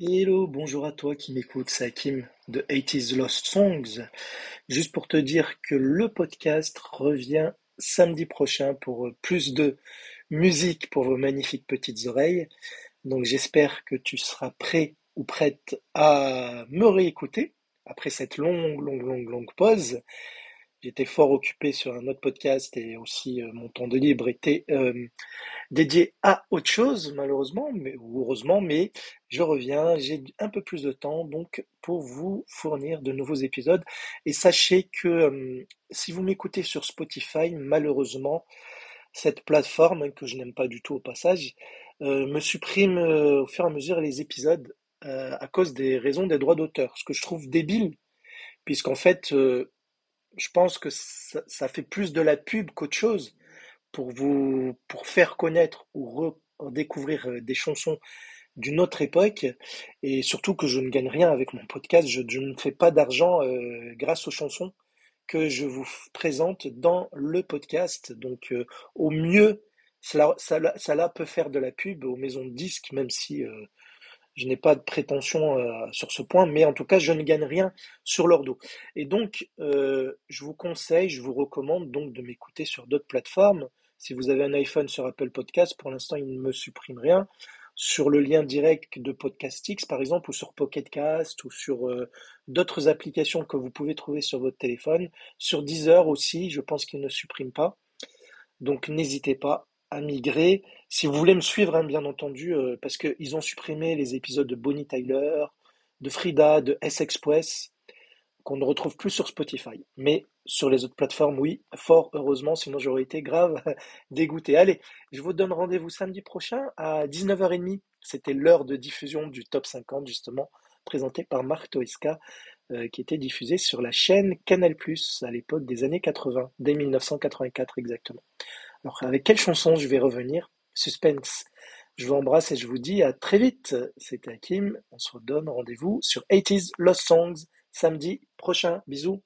Hello, bonjour à toi qui m'écoute, c'est Hakim de 80s Lost Songs. Juste pour te dire que le podcast revient samedi prochain pour euh, plus de musique pour vos magnifiques petites oreilles. Donc j'espère que tu seras prêt ou prête à me réécouter après cette longue, longue, longue, longue pause. J'étais fort occupé sur un autre podcast et aussi euh, mon temps de libre était euh, dédié à autre chose, malheureusement, mais, ou heureusement, mais je reviens, j'ai un peu plus de temps donc pour vous fournir de nouveaux épisodes. Et sachez que euh, si vous m'écoutez sur Spotify, malheureusement, cette plateforme, hein, que je n'aime pas du tout au passage, me supprime au fur et à mesure les épisodes à cause des raisons des droits d'auteur, ce que je trouve débile, puisqu'en fait, je pense que ça, ça fait plus de la pub qu'autre chose pour vous, pour faire connaître ou redécouvrir euh, des chansons d'une autre époque et surtout que je ne gagne rien avec mon podcast, je, ne fais pas d'argent euh, grâce aux chansons que je vous présente dans le podcast. Donc euh, au mieux, cela, cela, cela peut faire de la pub aux maisons de disques, même si je n'ai pas de prétention euh, sur ce point, mais en tout cas, je ne gagne rien sur leur dos. Et donc, euh, je vous conseille, je vous recommande donc de m'écouter sur d'autres plateformes. Si vous avez un iPhone sur Apple Podcast, pour l'instant, il ne me supprime rien. Sur le lien direct de Podcastix, par exemple, ou sur Pocketcast, ou sur euh, d'autres applications que vous pouvez trouver sur votre téléphone. Sur Deezer aussi, je pense qu'il ne supprime pas. Donc, n'hésitez pas migrer. Si vous voulez me suivre, hein, bien entendu, euh, parce qu'ils ont supprimé les épisodes de Bonnie Tyler, de Frida, de S-Express, qu'on ne retrouve plus sur Spotify. Mais sur les autres plateformes, oui, fort heureusement, sinon j'aurais été grave dégoûté. Allez, je vous donne rendez-vous samedi prochain à 19h30. C'était l'heure de diffusion du Top 50, justement, présenté par Marc Toesca, euh, qui était diffusé sur la chaîne Canal+, à l'époque des années 80, dès 1984 exactement. Alors, avec quelle chanson je vais revenir? Suspense. Je vous embrasse et je vous dis à très vite. C'était Hakim. On se redonne rendez-vous sur 80s Lost Songs samedi prochain. Bisous.